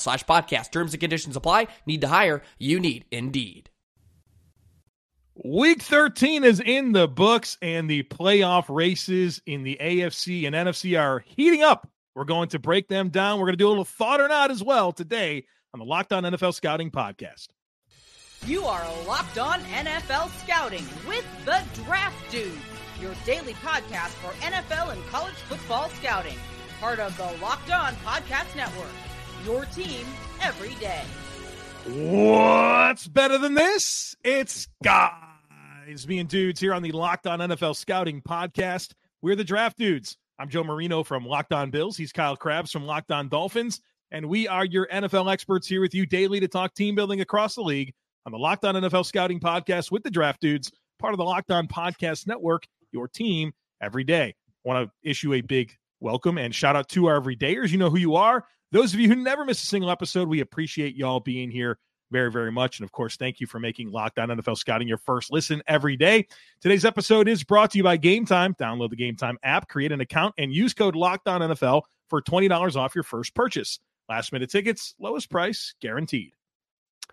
slash podcast. Terms and conditions apply. Need to hire? You need Indeed. Week 13 is in the books, and the playoff races in the AFC and NFC are heating up. We're going to break them down. We're going to do a little thought or not as well today on the Locked On NFL Scouting Podcast. You are Locked On NFL Scouting with the Draft Dude, your daily podcast for NFL and college football scouting. Part of the Locked On Podcast Network, your team every day. What's better than this? It's guys, me and dudes here on the Locked On NFL Scouting Podcast. We're the Draft Dudes. I'm Joe Marino from Locked On Bills. He's Kyle Crabbs from Locked On Dolphins. And we are your NFL experts here with you daily to talk team building across the league on the Locked On NFL Scouting Podcast with the Draft Dudes, part of the Locked On Podcast Network, your team every day. Want to issue a big welcome and shout out to our everydayers. You know who you are. Those of you who never miss a single episode, we appreciate y'all being here very, very much. And of course, thank you for making Locked On NFL Scouting your first listen every day. Today's episode is brought to you by Gametime. Download the Gametime app, create an account, and use code Locked On NFL for $20 off your first purchase. Last minute tickets, lowest price guaranteed.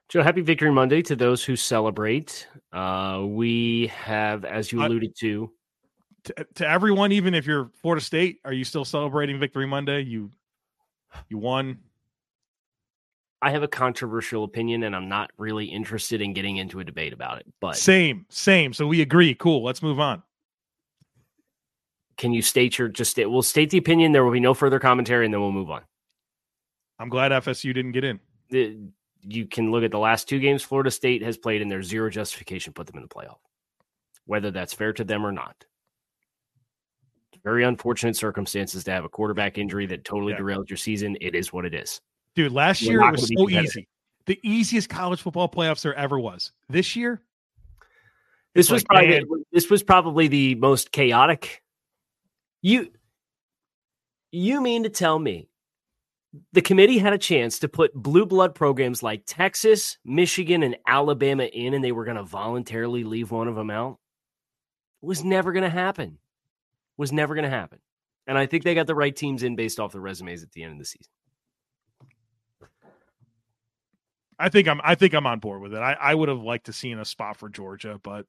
Joe, happy Victory Monday to those who celebrate. Uh, we have, as you alluded to, To, to everyone, even if you're Florida State, are you still celebrating Victory Monday? You you won. I have a controversial opinion, and I'm not really interested in getting into a debate about it. But Same, same. So we agree. Cool. Let's move on. can you state your just? We'll state the opinion. There will be no further commentary, and then we'll move on. I'm glad FSU didn't get in. The, you can look at the last two games Florida State has played, and there's zero justification put them in the playoff, whether that's fair to them or not. Very unfortunate circumstances to have a quarterback injury that totally Yeah. derailed your season. It is what it is. Dude, last We're year it was so easy. The easiest college football playoffs there ever was. This year, This was like, probably man- this was probably the most chaotic. You you mean to tell me the committee had a chance to put blue blood programs like Texas, Michigan, and Alabama in, and they were going to voluntarily leave one of them out? Was never going to happen. Was never going to happen. And I think they got the right teams in based off the resumes at the end of the season. I think I'm I think I'm on board with it. I, I would have liked to seen a spot for Georgia, but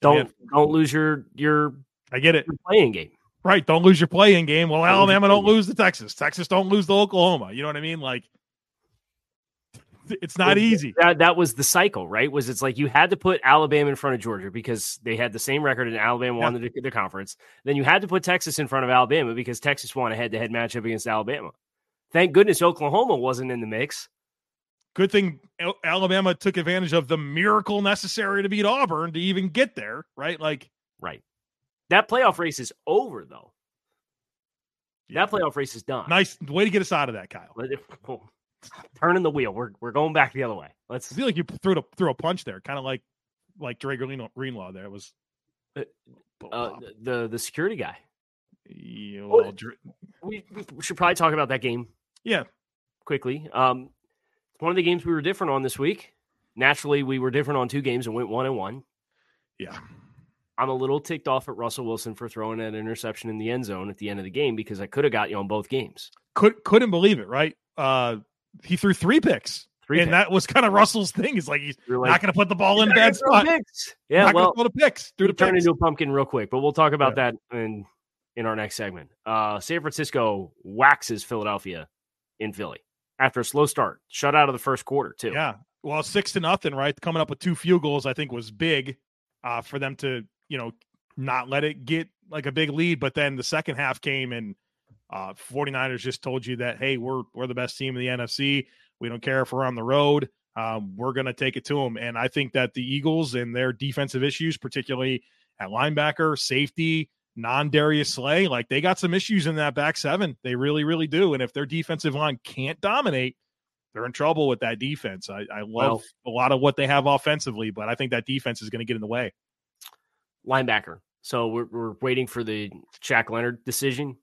Don't don't lose your your, I get it. playing game. Right. Don't lose your playing game. Well, Alabama don't lose to Texas. Texas don't lose to Oklahoma. You know what I mean? Like it's not easy. That that was the cycle, right? Was it's like you had to put Alabama in front of Georgia because they had the same record and Alabama won the, the conference. Then you had to put Texas in front of Alabama because Texas won a head-to-head matchup against Alabama. Thank goodness Oklahoma wasn't in the mix. Good thing Alabama took advantage of the miracle necessary to beat Auburn to even get there, right? Like Right. That playoff race is over, though. That playoff race is done. nice way to get us out of that, Kyle. Turning the wheel. We're we're going back the other way. Let's I feel like you threw a threw a punch there, kind of like like Dre Greenlaw, there. It was uh, the the security guy. yeah. Well, We, we should probably talk about that game yeah, quickly. Um, it's one of the games we were different on this week. Naturally, we were different on two games and went one and one. yeah. I'm a little ticked off at Russell Wilson for throwing that interception in the end zone at the end of the game because I could have got you on both games. Could couldn't believe it, right? Uh, he threw three picks, Three and picks. that was kind of Russell's thing. He's like he's You're not going to put the ball in a "You're bad spot. picks." Yeah, not well, going to the picks. Threw the turned into a pumpkin real quick, but we'll talk about that in in our next segment. Uh, San Francisco waxes Philadelphia in Philly after a slow start, shut out of the first quarter too. Yeah. Well, six to nothing, right? Coming up with two field goals, I think was big uh, for them to, you know, not let it get like a big lead. But then the second half came and uh 49ers just told you that, hey, we're we're the best team in the NFC. We don't care if we're on the road. Um, we're gonna take it to them. And I think that the Eagles and their defensive issues, particularly at linebacker, safety, non Darius Slay, like they got some issues in that back seven. They really, really do. And if their defensive line can't dominate, they're in trouble with that defense. I, I love Well- a lot of what they have offensively, but I think that defense is going to get in the way. Linebacker. So we're, we're waiting for the Shaq Leonard decision.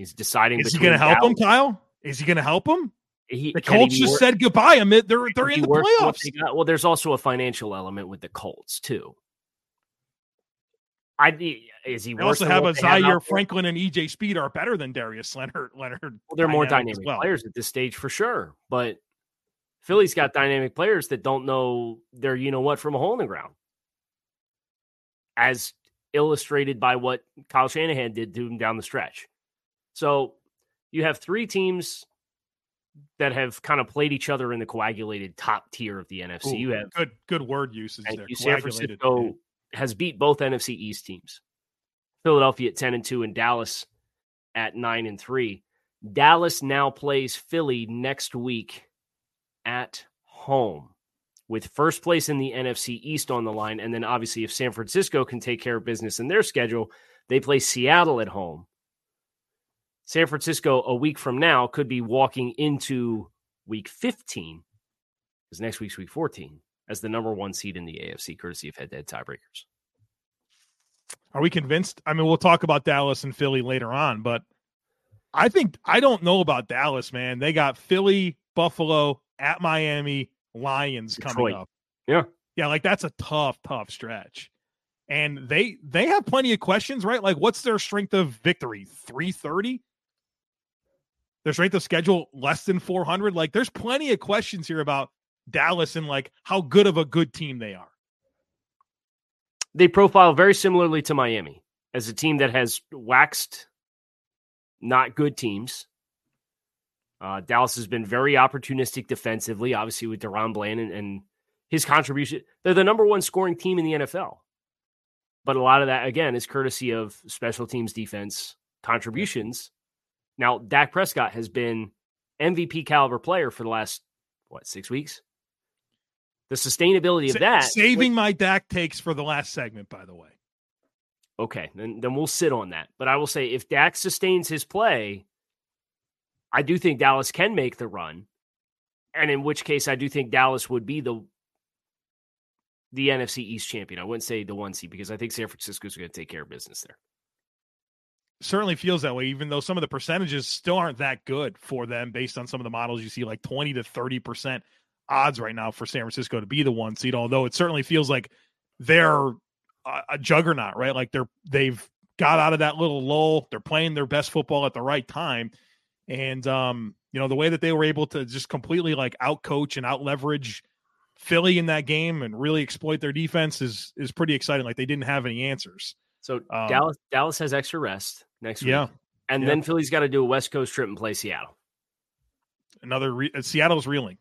He's deciding. Is he going to help him, Kyle? Is he going to help him? He, The Colts just wor- said goodbye. Amid they're they're in the work playoffs. got? Well, there's also a financial element with the Colts too. I is he They also have a Zaire? Franklin and EJ Speed are better than Darius Leonard. Leonard, Well, they're more dynamic dynamic well. players at this stage for sure. But Philly's got dynamic players that don't know their you know what from a hole in the ground. As illustrated by what Kyle Shanahan did to him down the stretch. So you have three teams that have kind of played each other in the coagulated top tier of the NFC. Ooh, you have good good word uses there. San Coagulated. Francisco has beat both NFC East teams. Philadelphia at 10 and 2 and Dallas at 9 and 3. Dallas now plays Philly next week at home with first place in the NFC East on the line and then obviously if San Francisco can take care of business in their schedule, they play Seattle at home. San Francisco a week from now could be walking into week 15 because next week's week 14 as the number one seed in the AFC, courtesy of head to head tiebreakers. Are we convinced? I mean, we'll talk about Dallas and Philly later on, but I think I don't know about Dallas, man. They got Philly, Buffalo, at Miami, Lions coming up. Yeah. Yeah, like that's a tough, tough stretch. And they they have plenty of questions, right? Like, what's their strength of victory? 330? Their strength of schedule less than 400. Like, there's plenty of questions here about Dallas and like how good of a good team they are. They profile very similarly to Miami as a team that has waxed not good teams. Uh, Dallas has been very opportunistic defensively, obviously with DaRon Bland and, and his contribution. They're the number one scoring team in the NFL. But a lot of that, again, is courtesy of special teams defense contributions. Now, Dak Prescott has been MVP caliber player for the last, what, six weeks? The sustainability of Sa- that. saving my Dak takes for the last segment, by the way. Okay, then then we'll sit on that. But I will say if Dak sustains his play, I do think Dallas can make the run. And in which case I do think Dallas would be the the NFC East champion. I wouldn't say the one seed because I think San Francisco's going to take care of business there. Certainly feels that way, even though some of the percentages still aren't that good for them based on some of the models you see, like 20 to 30% odds right now for San Francisco to be the one seed. Although it certainly feels like they're a, a juggernaut, right? Like they're, they've got out of that little lull. They're playing their best football at the right time. And, um, you know, the way that they were able to just completely like out coach and out leverage Philly in that game and really exploit their defense is, is pretty exciting. Like they didn't have any answers. So Um, Dallas Dallas has extra rest next week. Yeah. And Yeah. then Philly's got to do a West Coast trip and play Seattle. Another re- uh, Seattle's reeling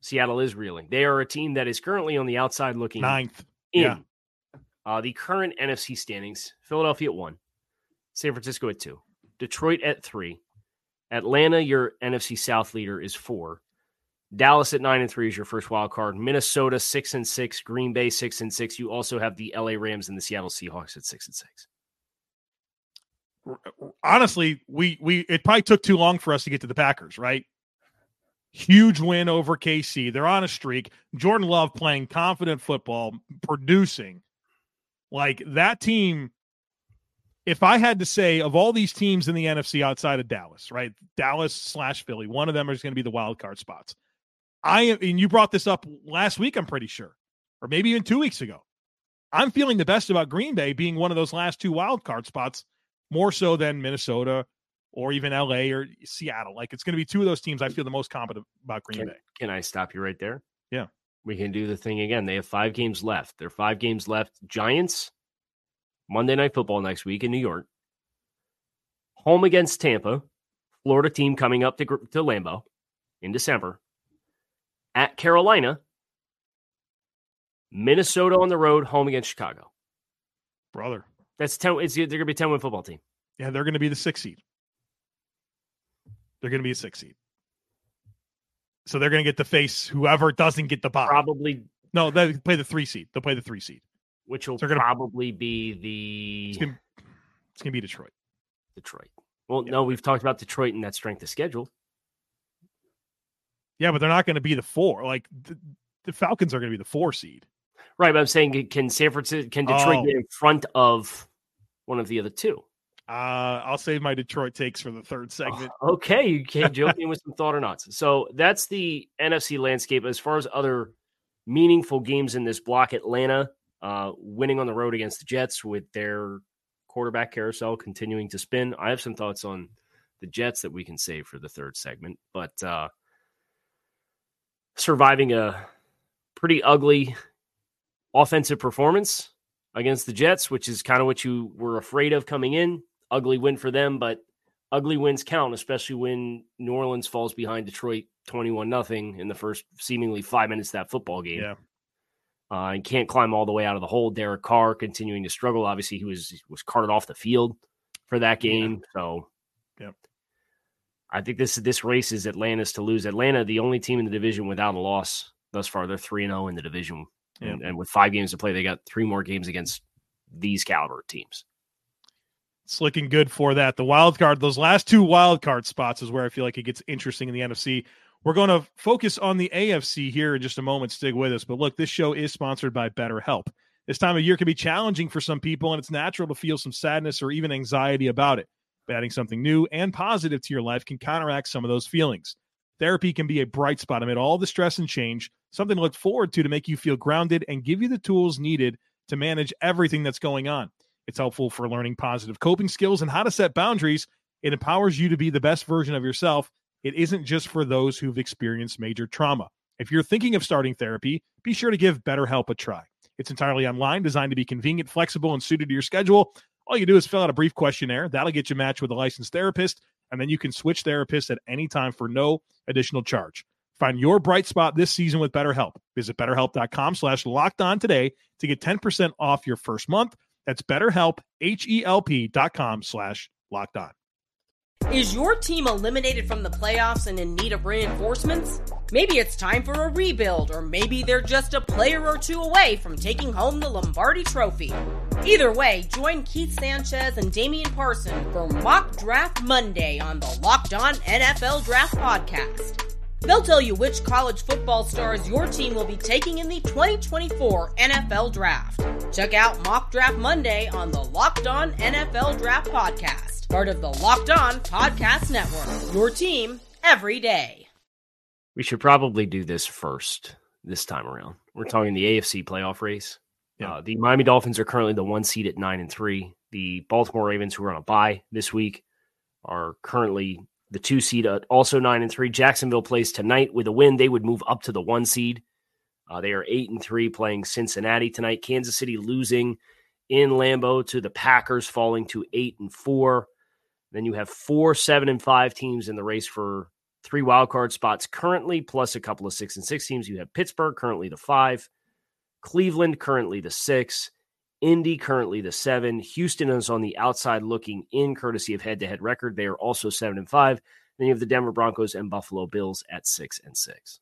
Seattle is reeling. They are a team that is currently on the outside looking ninth. in Yeah. uh, the current NFC standings. Philadelphia at one, San Francisco at two, Detroit at three, Atlanta, your NFC South leader, is four. Dallas at nine and three is your first wild card. Minnesota six and six. Green Bay six and six. You also have the LA Rams and the Seattle Seahawks at six and six. Honestly, we we it probably took too long for us to get to the Packers, right? Huge win over KC. They're on a streak. Jordan Love playing confident football, producing. Like that team if I had to say of all these teams in the NFC outside of Dallas, right? Dallas slash Philly, one of them is going to be the wild card spots. I am, and you brought this up last week, I'm pretty sure, or maybe even two weeks ago. I'm feeling the best about Green Bay being one of those last two wild card spots, more so than Minnesota or even LA or Seattle. Like it's going to be two of those teams I feel the most confident about Green Can, Bay. can I stop you right there? Yeah. We can do the thing again. They have five games left. They're five games left. Giants, Monday Night Football next week in New York. Home against Tampa. Florida team coming up to, to Lambeau in December. At Carolina. Minnesota on the road, home against Chicago. Brother. That's 10. It's, they're going to be 10 win football team. Yeah, they're going to be the six seed. They're going to be a six seed. So they're going to get to face whoever doesn't get the bye. Probably. No, they play the three seed. They'll play the three seed. Which will They're gonna- probably be the It's going to be Detroit. Detroit. Well, Yeah. no, we've talked about Detroit and that strength of schedule. Yeah, but they're not going to be the four. Like the, the Falcons are going to be the four seed. Right, but I'm saying can San Francisco can Detroit Oh. get in front of one of the other two? Uh, I'll save my Detroit takes for the third segment. Okay, you can't joke me with some thought or not. So that's the NFC landscape as far as other meaningful games in this block. Atlanta uh, winning on the road against the Jets with their quarterback carousel continuing to spin. I have some thoughts on the Jets that we can save for the third segment, but uh, surviving a pretty ugly offensive performance against the Jets, which is kind of what you were afraid of coming in. Ugly win for them, but ugly wins count, especially when New Orleans falls behind Detroit 21 nothing in the first seemingly five minutes of that football game. Yeah. Uh, and can't climb all the way out of the hole. Derek Carr continuing to struggle. Obviously, he was was carted off the field for that game. So, Yep. I think this this race is Atlanta's to lose. Atlanta, the only team in the division without a loss thus far. They're three and zero in the division, and, and with five games to play, they got three more games against these caliber teams. It's looking good for that. The wild card, those last two wild card spots is where I feel like it gets interesting in the NFC. We're going to focus on the AFC here in just a moment. Stick with us. But look, this show is sponsored by BetterHelp. This time of year can be challenging for some people, and it's natural to feel some sadness or even anxiety about it. But adding something new and positive to your life can counteract some of those feelings. Therapy can be a bright spot amid all the stress and change, something to look forward to to make you feel grounded and give you the tools needed to manage everything that's going on. It's helpful for learning positive coping skills and how to set boundaries. It empowers you to be the best version of yourself. It isn't just for those who've experienced major trauma. If you're thinking of starting therapy, be sure to give BetterHelp a try. It's entirely online, designed to be convenient, flexible, and suited to your schedule. All you do is fill out a brief questionnaire. That'll get you matched with a licensed therapist, and then you can switch therapists at any time for no additional charge. Find your bright spot this season with BetterHelp. Visit betterhelp.com slash locked on today to get 10% off your first month. That's betterhelp, H-E-L-P dot com slash locked on. Is your team eliminated from the playoffs and in need of reinforcements? Maybe it's time for a rebuild, or maybe they're just a player or two away from taking home the Lombardi Trophy. Either way, join Keith Sanchez and Damian Parson for Mock Draft Monday on the Locked On NFL Draft Podcast. They'll tell you which college football stars your team will be taking in the 2024 NFL Draft. Check out Mock Draft Monday on the Locked On NFL Draft Podcast, part of the Locked On Podcast Network. Your team every day. We should probably do this first this time around. We're talking the AFC playoff race. Yeah. Uh, the Miami Dolphins are currently the one seed at nine and three. The Baltimore Ravens, who are on a bye this week, are currently the two seed at also nine and three. Jacksonville plays tonight with a win. They would move up to the one seed. Uh, they are eight and three playing Cincinnati tonight. Kansas City losing in Lambeau to the Packers, falling to eight and four. Then you have four, seven, and five teams in the race for three wild card spots currently, plus a couple of six and six teams. You have Pittsburgh currently the five, Cleveland currently the six, Indy currently the seven. Houston is on the outside looking in, courtesy of head to head record. They are also seven and five. Then you have the Denver Broncos and Buffalo Bills at six and six.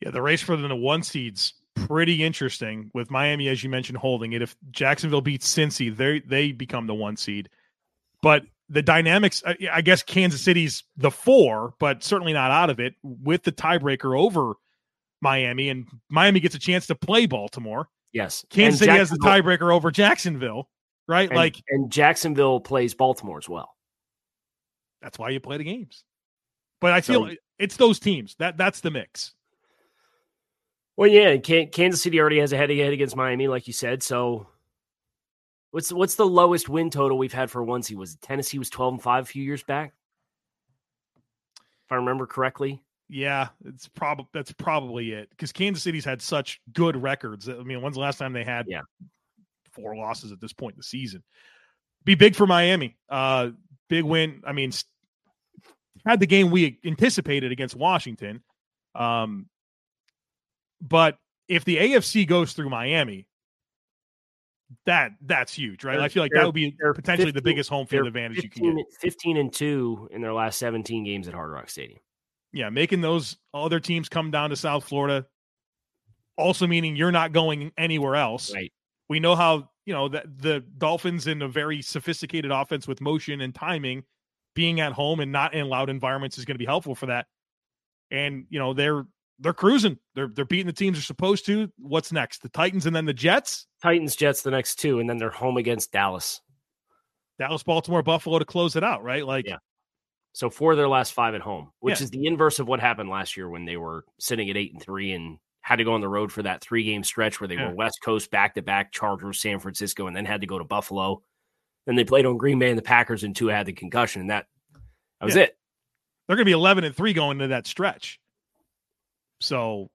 Yeah, the race for the one seeds pretty interesting with Miami, as you mentioned, holding it. If Jacksonville beats Cincy, they they become the one seed. But the dynamics, I, I guess Kansas City's the four, but certainly not out of it with the tiebreaker over Miami, and Miami gets a chance to play Baltimore. Yes, Kansas City has the tiebreaker over Jacksonville. right? And, like and Jacksonville plays Baltimore as well. that's why you play the games. But I feel So- it's those teams. That that's the mix. Well, yeah, Kansas City already has a head-to-head against Miami, like you said. So, what's what's the lowest win total we've had for once? He was Tennessee was twelve and five a few years back, if I remember correctly. Yeah, it's probably that's probably it because Kansas City's had such good records. I mean, when's the last time they had Yeah. four losses at this point in the season? Be big for Miami. Uh, big win. I mean, had the game we anticipated against Washington. Um, but if the AFC goes through Miami, that that's huge, right? I feel like that would be potentially the biggest home field advantage you can get. 15 and two in their last seventeen games at Hard Rock Stadium. Yeah, making those other teams come down to South Florida, also meaning you're not going anywhere else. Right. We know how you know that the Dolphins in a very sophisticated offense with motion and timing, being at home and not in loud environments is going to be helpful for that. And you know they're they're cruising. They're they're beating the teams they're supposed to. What's next? The Titans and then the Jets. Titans, Jets, the next two, and then they're home against Dallas. Dallas, Baltimore, Buffalo to close it out, right? Like Yeah. So four of their last five at home, which Yeah. is the inverse of what happened last year when they were sitting at eight and three and had to go on the road for that three game stretch where they Yeah. were West Coast back to back, Chargers, San Francisco, and then had to go to Buffalo. Then they played on Green Bay and the Packers, and two had the concussion, and that that was Yeah. it. they're going to be 11 and 3 going into that stretch. So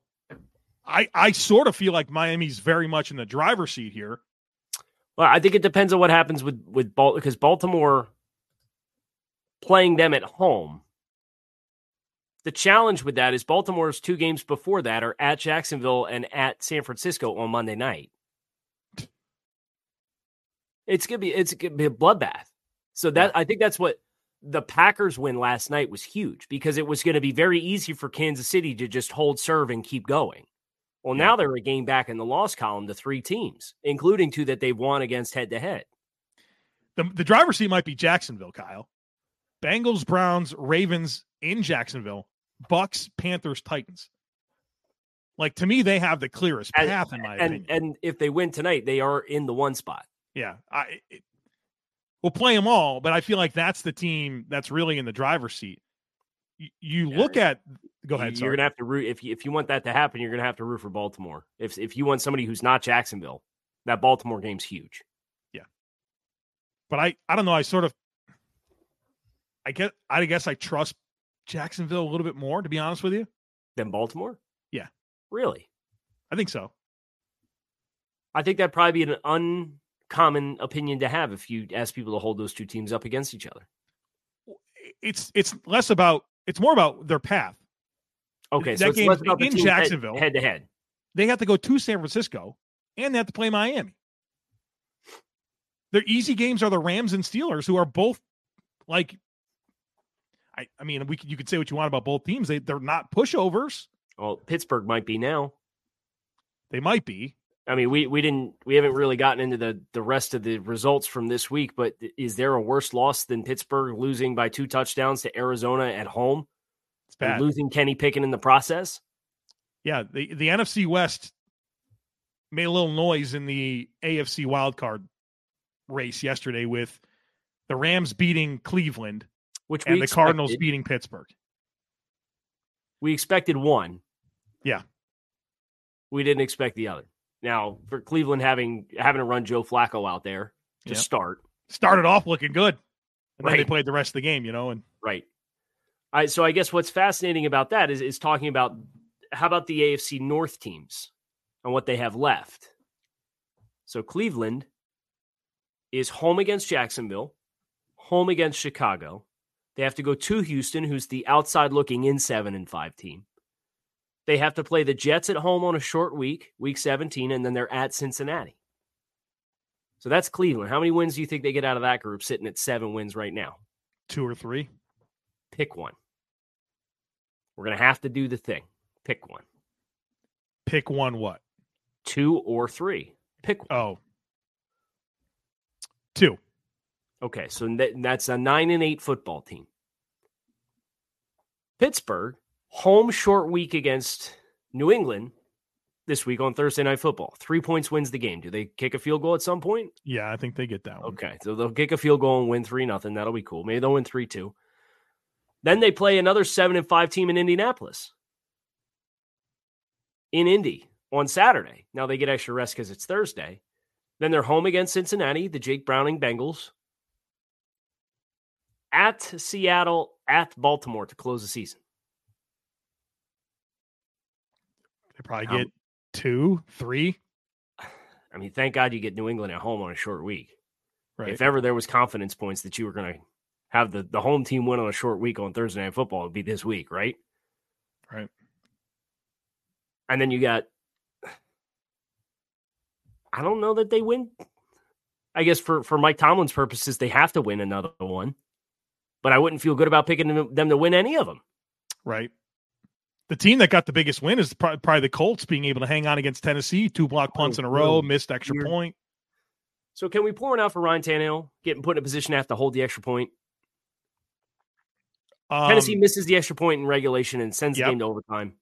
I I sort of feel like Miami's very much in the driver's seat here. Well, I think it depends on what happens with with Bal- because Baltimore playing them at home. The challenge with that is Baltimore's two games before that are at Jacksonville and at San Francisco on Monday night. It's gonna be it's gonna be a bloodbath. So that I think that's what the Packers win last night was huge because it was going to be very easy for Kansas City to just hold serve and keep going. Well, now they're a game back in the loss column to three teams, including two that they've won against head to head. The the driver's seat might be Jacksonville, Kyle. Bengals, Browns, Ravens in Jacksonville, Bucks, Panthers, Titans. Like to me, they have the clearest And- path in my And opinion. and if they win tonight, they are in the one spot. yeah, I it, we'll play them all, but I feel like that's the team that's really in the driver's seat. You, you Yeah. look at go ahead. You're gonna have to root if you, if you want that to happen. You're gonna have to root for Baltimore. If if you want somebody who's not Jacksonville, that Baltimore game's huge. Yeah, but I I don't know. I sort of I get I guess I trust Jacksonville a little bit more, to be honest with you. Than Baltimore, Yeah. really. I think so. I think that'd probably be an uncommon opinion to have if you ask people to hold those two teams up against each other. It's it's less about it's more about their path. Okay, That so it's less about the in Jacksonville. head to head. They have to go to San Francisco and they have to play Miami. Their easy games are the Rams and Steelers, who are both like I, I mean, we could, you could say what you want about both teams. They they're not pushovers. Well, Pittsburgh might be now. They might be. I mean, we we didn't we haven't really gotten into the the rest of the results from this week, but is there a worse loss than Pittsburgh losing by two touchdowns to Arizona at home It's bad. losing Kenny Pickett in the process? Yeah, the the NFC West made a little noise in the AFC wildcard race yesterday with the Rams beating Cleveland Which and the Cardinals beating Pittsburgh. we expected one. Yeah. We didn't expect the other. Now, for Cleveland having having to run Joe Flacco out there to Yep. start, Started off looking good, and then they played the rest of the game. You know, and right? I so I guess what's fascinating about that is is talking about how about the AFC North teams and what they have left. So Cleveland is home against Jacksonville, home against Chicago. They have to go to Houston, who's the outside looking in seven and five team. They have to play the Jets at home on a short week, week 17, and then they're at Cincinnati. So that's Cleveland. How many wins do you think they get out of that group sitting at seven wins right now? two or three. Pick one. We're going to have to do the thing. Pick one. Pick one. What? Two or three. Pick one. Oh, two. Okay, so that's a nine and eight football team. Pittsburgh, home short week against New England, this week on Thursday Night Football. Three points wins the game. Do they kick a field goal at some point? Yeah, I think they get that one. Okay, so they'll kick a field goal and win three nothing. That'll be cool. Maybe they'll win three two. Then they play another seven and five team in Indianapolis, in Indy on Saturday. Now they get extra rest because it's Thursday. Then they're home against Cincinnati, the Jake Browning Bengals, at Seattle, at Baltimore to close the season. They probably Um, get two, three. I mean, thank God you get New England at home on a short week. Right. If ever there was confidence points that you were going to have the, the home team win on a short week on Thursday Night Football, it'd be this week, right? Right. And then you got, I don't know that they win. I guess for, for Mike Tomlin's purposes, they have to win another one. But I wouldn't feel good about picking them, them to win any of them. Right. The team that got the biggest win is probably the Colts being able to hang on against Tennessee, two block punts in a row, really? missed extra Weird. point. So can we pour one out for Ryan Tannehill, getting put in a position to have to hold the extra point? Um, Tennessee misses the extra point in regulation and sends Yep. the game to overtime.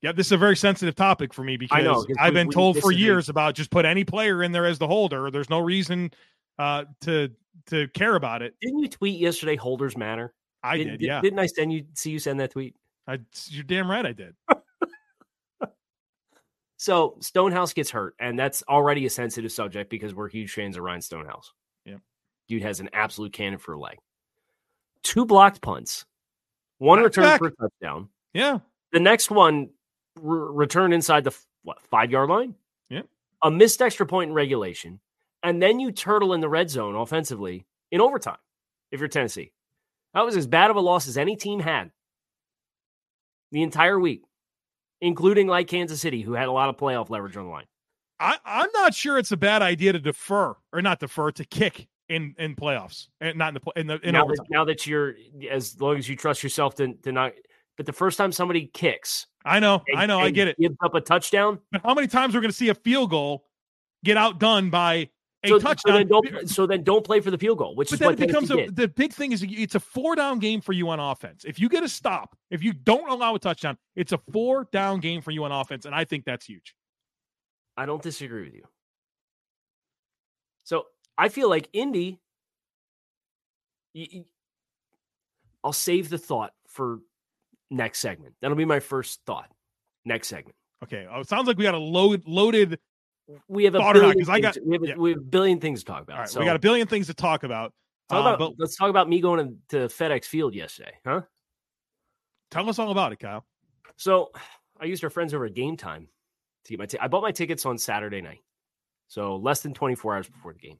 Yeah, this is a very sensitive topic for me because I I've been we told for years about just put any player in there as the holder. There's no reason uh, to to care about it. Didn't you tweet yesterday? Holders matter. I Didn't- did, yeah. Didn't I send you see you send that tweet? I, you're damn right, I did. So Stonehouse gets hurt, and that's already a sensitive subject because we're huge fans of Ryan Stonehouse. Yep. Dude has an absolute cannon for a leg. Two blocked punts, one Back return back. for a touchdown. Yeah, The next one re- return inside the what five yard line. Yep. A missed extra point in regulation, and then you turtle in the red zone offensively in overtime. If you're Tennessee, that was as bad of a loss as any team had the entire week, including like Kansas City, who had a lot of playoff leverage on the line. I, I'm not sure it's a bad idea to defer or not defer to kick in in playoffs and not in the in the in now, overtime. that, now that you're as long as you trust yourself to, to not. But the first time somebody kicks, I know, and- I know, I get it. Gives up a touchdown. But how many times we're going to see a field goal get outdone by a So, so touchdown? then don't. So then don't play for the field goal, which but is then what it becomes a, the big thing is it's a four down game for you on offense. If you get a stop, if you don't allow a touchdown, it's a four down game for you on offense, and I think that's huge. I don't disagree with you. So I feel like Indy. I'll save the thought for next segment. That'll be my first thought. Next segment. Okay, oh, it sounds like we got a load, loaded. We have a Thought or not, I got- we, have a, yeah. we have a billion things to talk about. All right, so we got a billion things to talk about. talk uh, but let's talk about me going to, to FedEx Field yesterday, huh? tell us all about it, Kyle. So I used our friends over at Gametime to get my. T- I bought my tickets on Saturday night, so less than 24 hours before the game,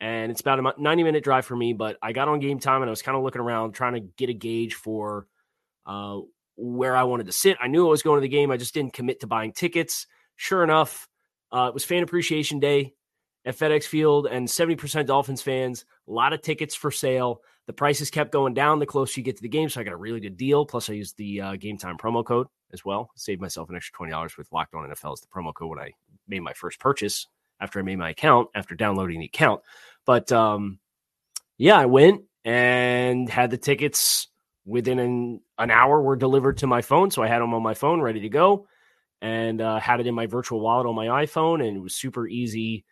and it's about a 90 minute drive for me. But I got on Gametime and I was kind of looking around, trying to get a gauge for uh, where I wanted to sit. I knew I was going to the game. I just didn't commit to buying tickets. Sure enough, uh, it was Fan Appreciation Day at FedEx Field, and 70% Dolphins fans. A lot of tickets for sale. The prices kept going down the closer you get to the game, so I got a really good deal. Plus, I used the uh, Gametime promo code as well. Saved myself an extra twenty dollars with Locked On NFL as the promo code when I made my first purchase after I made my account after downloading the account. But um, yeah, I went and had the tickets within an, an hour were delivered to my phone, so I had them on my phone ready to go, and uh, had it in my virtual wallet on my iPhone, and it was super easy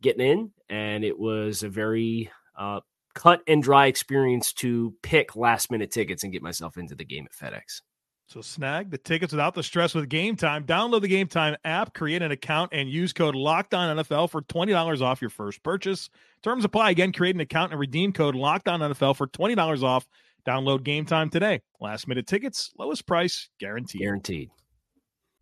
getting in, and it was a very uh, cut and dry experience to pick last minute tickets and get myself into the game at FedEx. So snag the tickets without the stress with Gametime. Download the Gametime app, create an account, and use code Locked On NFL for twenty dollars off your first purchase. Terms apply. Again, create an account and redeem code Locked On NFL for twenty dollars off. Download Gametime today. Last minute tickets, lowest price guaranteed. Guaranteed.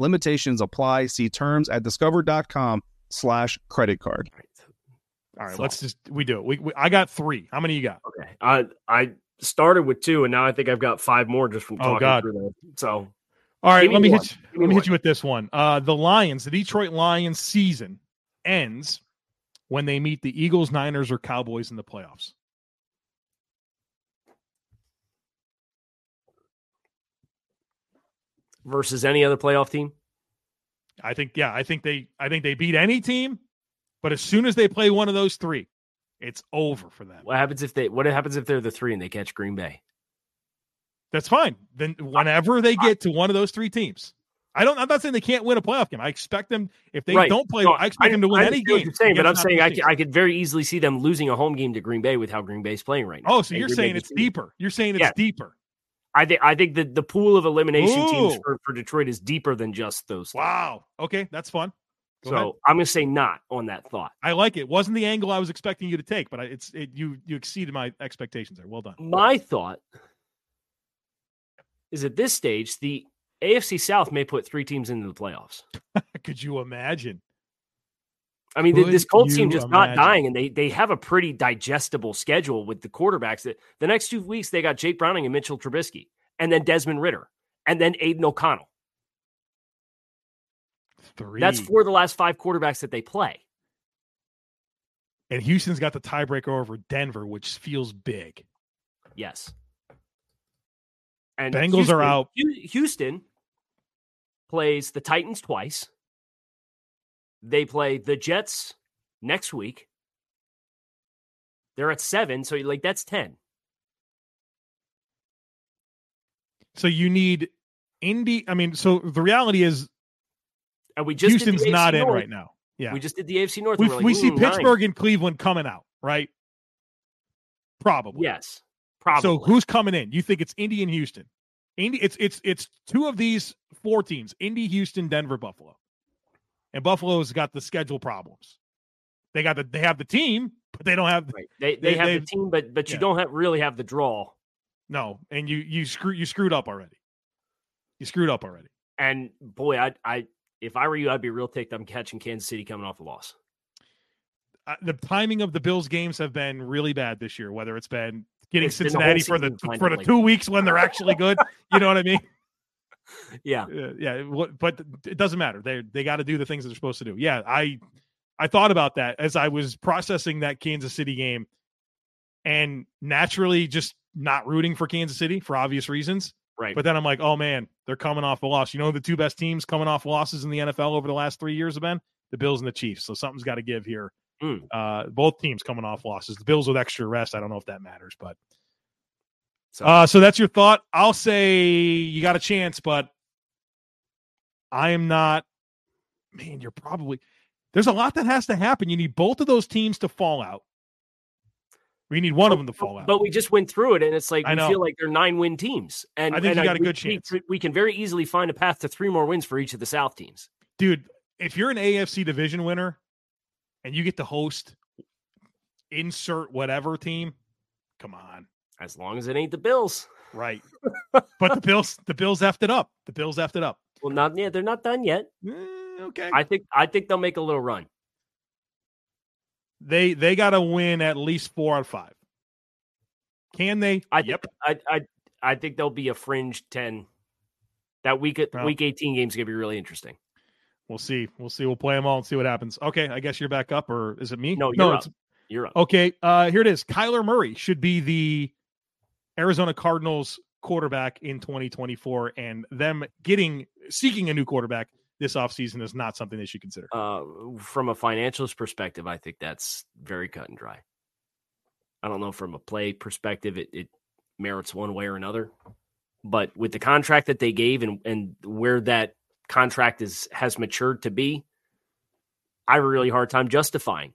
Limitations apply. See terms at discover.com slash credit card. All right, let's just we do it. We, we I got three. How many you got? Okay. I I started with two, and now I think I've got five more just from Oh, talking God. through them. So All right, me let me one. hit you, Give me let me hit you with this one. Uh, the Lions, the Detroit Lions season ends when they meet the Eagles, Niners, or Cowboys in the playoffs? Versus any other playoff team. I think yeah, I think they I think they beat any team, but as soon as they play one of those three, it's over for them. What happens if they? What happens if they're the three and they catch Green Bay? That's fine. Then whenever they get to one of those three teams, I don't. I'm not saying they can't win a playoff game. I expect them if they Right. don't play. No, I expect them to win I any game. You're saying, but I'm saying I could, I could very easily see them losing a home game to Green Bay with how Green Bay's playing right now. Oh, so And you're Green Bay saying it's deeper? You're saying it's Yeah. deeper? I think I think the the pool of elimination teams for, for Detroit is deeper than just those. Wow. Okay, that's fun. Go So ahead. I'm going to say not on that thought. I like it. Wasn't the angle I was expecting you to take, but I, it's it, you you exceeded my expectations there. Well done. My thought is at this stage the AFC South may put three teams into the playoffs. Could you imagine? I mean, Could this Colts team just not dying, and they they have a pretty digestible schedule with the quarterbacks. That the next two weeks they got Jake Browning and Mitchell Trubisky, and then Desmond Ridder, and then Aidan O'Connell. Three. That's for the last five quarterbacks that they play. and Houston's got the tiebreaker over Denver, which feels big. Yes. And Bengals are out. Houston plays the Titans twice. They play the Jets next week. They're at seven, so like that's ten. So you need Indy. I mean, so the reality is And we just Houston's not in right now. Yeah, We just did the AFC North. we, like, we see "Ooh, nine." Pittsburgh and Cleveland coming out, right? Probably. Yes, probably. So who's coming in? You think it's Indy and Houston? Indy. It's it's it's two of these four teams: Indy, Houston, Denver, Buffalo. And Buffalo's got the schedule problems. They got the they have the team, but they don't have right? They they- they, have the team, but but you yeah. don't have, really have the draw. no. And you you screw you screwed up already. You screwed up already. And boy, I I if I were you, I'd be real ticked. I'm catching Kansas City coming off a loss. uh, the timing of the Bills games have been really bad this year. Whether it's been getting It's Cincinnati for the for the two weeks when they're actually good, you know what I mean? Yeah, yeah, wa- but it doesn't matter. They they got to do the things that they're supposed to do. Yeah, I I thought about that as I was processing that Kansas City game, and naturally just not rooting for Kansas City for obvious reasons. right. But then I'm like, oh man, they're coming off a loss. You know, the two best teams coming off losses in the NFL over the last three years have been the Bills and the Chiefs. So something's got to give here. Mm. Uh, both teams coming off losses. The Bills with extra rest. I don't know if that matters, but So- uh, so that's your thought. I'll say you got a chance, but I am not. Man, you're probably there's a lot that has to happen. You need both of those teams to fall out. We need one of them to fall out. But we just went through it, and it's like I we know. feel like they're nine win teams, and I think and you got a good we- chance. We, can very easily find a path to three more wins for each of the South teams. dude, if you're an AFC division winner and you get to host insert whatever team, come on. As long as it ain't the Bills. Right. but the Bills the Bills effed it up. The Bills effed it up. Well, not yeah, they're not done yet. Eh, okay. I think I think they'll make a little run. they they gotta win at least four out of five. Can they? I yep. think I I I think there'll be a fringe ten. That week Well. week eighteen game's gonna be really interesting. We'll see. We'll see. We'll play them all and see what happens. Okay, I guess you're back up, or is it me? No, no. you're It's, up. You're up. okay. Uh, here it is. Kyler Murray should be the Arizona Cardinals quarterback in 2024, and them getting seeking a new quarterback this offseason is not something they should consider. Uh, from a financials perspective, I think that's very cut and dry. I don't know from a play perspective, it, it merits one way or another. But with the contract that they gave and, and where that contract is has matured to be, I have a really hard time justifying.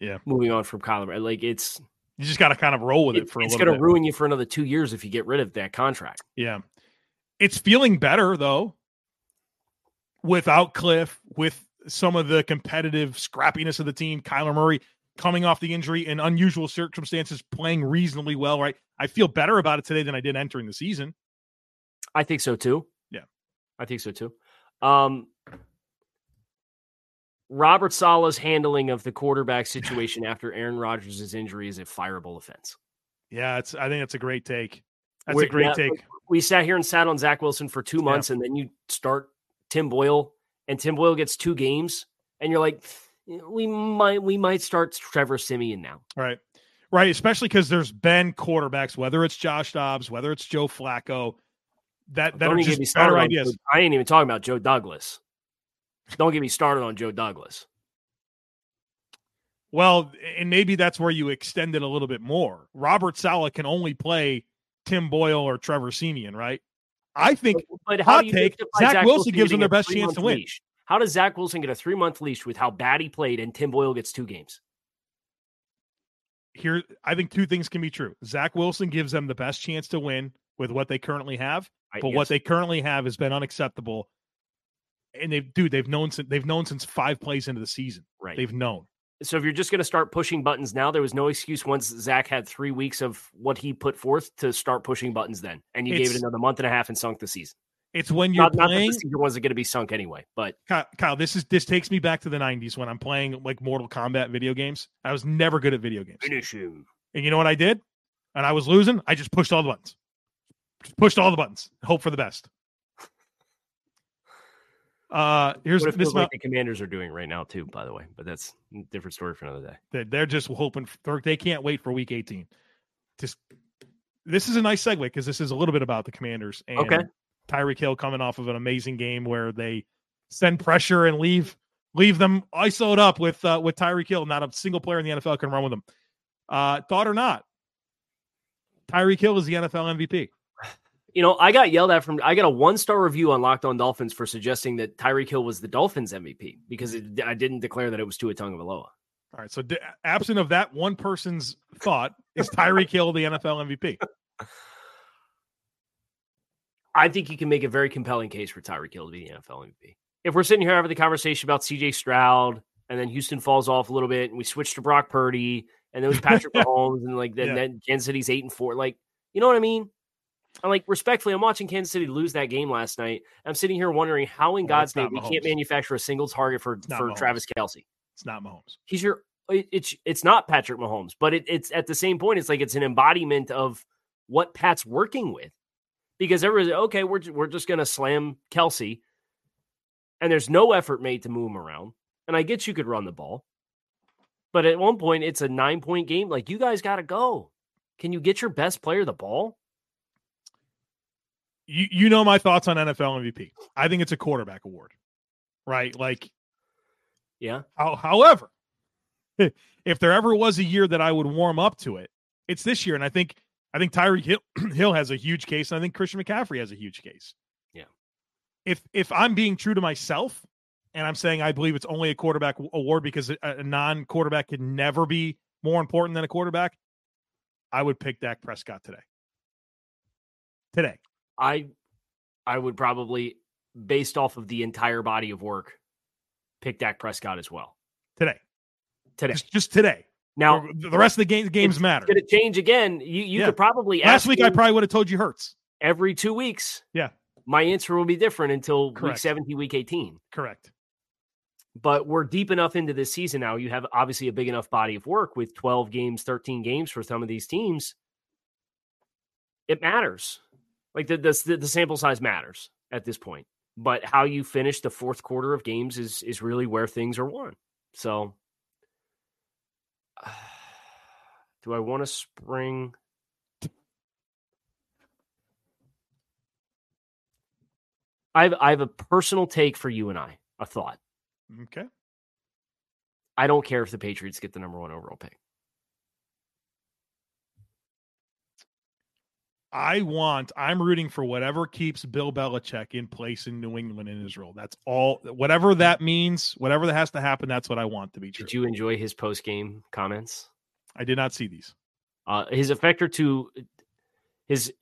Yeah. moving on from Kyler. Like it's You just got to kind of roll with it, it- for a it's little going to ruin you for another two years if you get rid of that contract. Yeah. It's feeling better though. Without Kliff, with some of the competitive scrappiness of the team, Kyler Murray coming off the injury in unusual circumstances, playing reasonably well, right? I feel better about it today than I did entering the season. I think so too. Yeah. I think so too. Um, Robert Saleh's handling of the quarterback situation after Aaron Rodgers' injury is a fireable offense. Yeah, it's I think that's a great take. That's We're- a great yeah, take. We sat here and sat on Zach Wilson for two months, and then you start Tim Boyle, and Tim Boyle gets two games, and you're like, we might we might start Trevor Siemian now. Right. Right. Especially because there's been quarterbacks, whether it's Josh Dobbs, whether it's Joe Flacco, that, that Don't are just better ideas. I ain't even talking about Joe Douglas. Don't get me started on Joe Douglas. Well, and maybe that's where you extend it a little bit more. Robert Saleh can only play Tim Boyle or Trevor Siemian, right? I think But how hot do you take, justify Zach Wilson gives them their best chance to win. leash? How does Zach Wilson get a three month leash with how bad he played and Tim Boyle gets two games? here I think two things can be true. Zach Wilson gives them the best chance to win with what they currently have, I- but yes. what they currently have has been unacceptable. And they've dude, they've known since they've known since five plays into the season. right. They've known. So if you're just going to start pushing buttons now, there was no excuse once Zach had three weeks of what he put forth to start pushing buttons then, and you gave it another month and a half and sunk the season. It's when you're Not, not that the season wasn't going to be sunk anyway, but Kyle, Kyle, this is this takes me back to the '90s when I'm playing like Mortal Kombat video games. I was never good at video games, finish him. and you know what I did? And I was losing. I just pushed all the buttons, just pushed all the buttons, hope for the best. Uh, here's What this. like the Commanders are doing right now too, by the way. But that's a different story for another day. They're, they're just hoping they're, they can't wait for Week 18. Just this is a nice segue because this is a little bit about the Commanders and Okay. Tyreek Hill coming off of an amazing game where they send pressure and leave leave them isolated up with uh, with Tyreek Hill. Not a single player in the NFL can run with them. Uh, thought or not, Tyreek Hill is the NFL MVP. You know, I got yelled at from I got a one star review on Locked On Dolphins for suggesting that Tyreek Hill was the Dolphins MVP because it, I didn't declare that it was Tua Tagovailoa. All right, so d- absent of that one person's thought, is Tyreek Hill the NFL MVP? I think you can make a very compelling case for Tyreek Hill to be the NFL MVP. If we're sitting here having the conversation about CJ Stroud and then Houston falls off a little bit and we switch to Brock Purdy and then it was Patrick Mahomes and like then, Yeah. then Kansas City's eight and four, like you know what I mean? I'm like respectfully, I'm watching Kansas City lose that game last night. I'm sitting here wondering how in Well, God's name we can't manufacture a single target for for Mahomes. Travis Kelce. It's not Mahomes. He's your it, it's it's not Patrick Mahomes, but it, it's at the same point, it's like it's an embodiment of what Pat's working with. Because everybody's okay, we're we're just gonna slam Kelsey, and there's no effort made to move him around. And I get you could run the ball, but at one point it's a nine point game. Like you guys got to go. Can you get your best player the ball? You you know my thoughts on NFL MVP. I think it's a quarterback award, right? Like, Yeah, how, however, if there ever was a year that I would warm up to it, it's this year, and I think I think Tyreek Hill, Hill has a huge case, and I think Christian McCaffrey has a huge case. Yeah. If if I'm being true to myself, and I'm saying I believe it's only a quarterback award because a, a non-quarterback can never be more important than a quarterback, I would pick Dak Prescott today. Today. I I would probably, based off of the entire body of work, pick Dak Prescott as well Today. today. Just, just today. Now the rest of the game, games matter. Going to change again. You you Yeah. could probably Last week, I probably would have told you Hurts. every two weeks. Yeah. my answer will be different until week 17, week 18. Correct. But we're deep enough into this season now. You have obviously a big enough body of work with 12 games, 13 games for some of these teams. It matters. Like the, the, the sample size matters at this point. But how you finish the fourth quarter of games is is really where things are won. So do I want to spring I have, I have a personal take for you and I, a thought. Okay. I don't care if the Patriots get the number one overall pick. I want, I'm rooting for whatever keeps Bill Belichick in place in New England and Israel. That's all, whatever that means, whatever that has to happen, that's what I want to be true. Did you enjoy his post game comments? I did not see these. Uh, his effector to his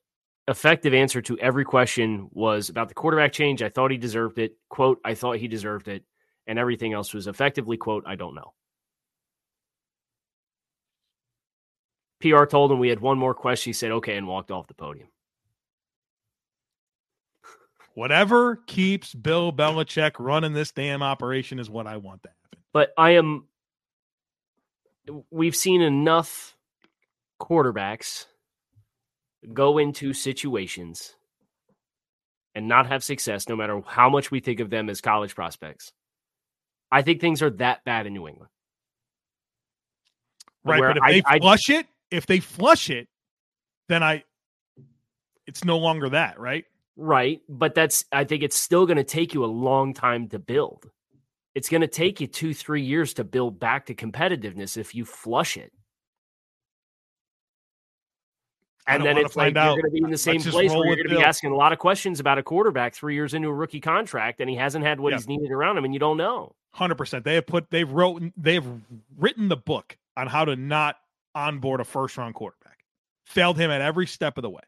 effective answer to every question was about the quarterback change. I thought he deserved it. Quote, I thought he deserved it. And everything else was effectively, quote, I don't know. PR told him we had one more question. He said, okay, and walked off the podium. Whatever keeps Bill Belichick running this damn operation is what I want to happen. But I am, we've seen enough quarterbacks go into situations and not have success, no matter how much we think of them as college prospects, I think things are that bad in New England. Right, but if I- they I- flush it, if they flush it, then I, it's no longer that, right? Right. But that's, I think it's still going to take you a long time to build. It's going to take you two, three years to build back to competitiveness if you flush it. And then it's like find you're going to be in the same place where you're going to be asking a lot of questions about a quarterback three years into a rookie contract, and he hasn't had what Yeah. he's needed around him, and you don't know. Hundred percent. They have put, they've wrote, they have written the book on how to not onboard a first round quarterback. Failed him at every step of the way.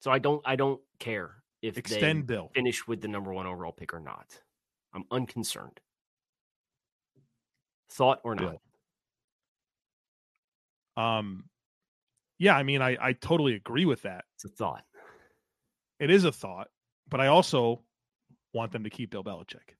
So I don't, I don't care if Extend they Bill. finish with the number one overall pick or not. I'm unconcerned. Thought or not. Um, yeah, I mean, I I totally agree with that. It's a thought. It is a thought, but I also want them to keep Bill Belichick.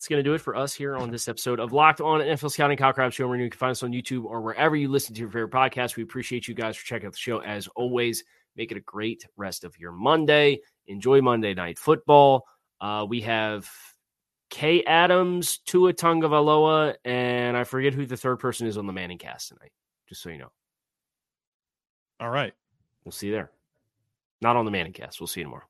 It's going to do it for us here on this episode of Locked On NFL Scouting Kyle Crabbs Show. Where you can find us on YouTube or wherever you listen to your favorite podcast. We appreciate you guys for checking out the show as always. Make it a great rest of your Monday. Enjoy Monday Night Football. Uh, we have Kay Adams, Tua Tagovailoa, and I forget who the third person is on the Manning cast tonight, just so you know. All right. We'll see you there. Not on the Manning cast. We'll see you tomorrow.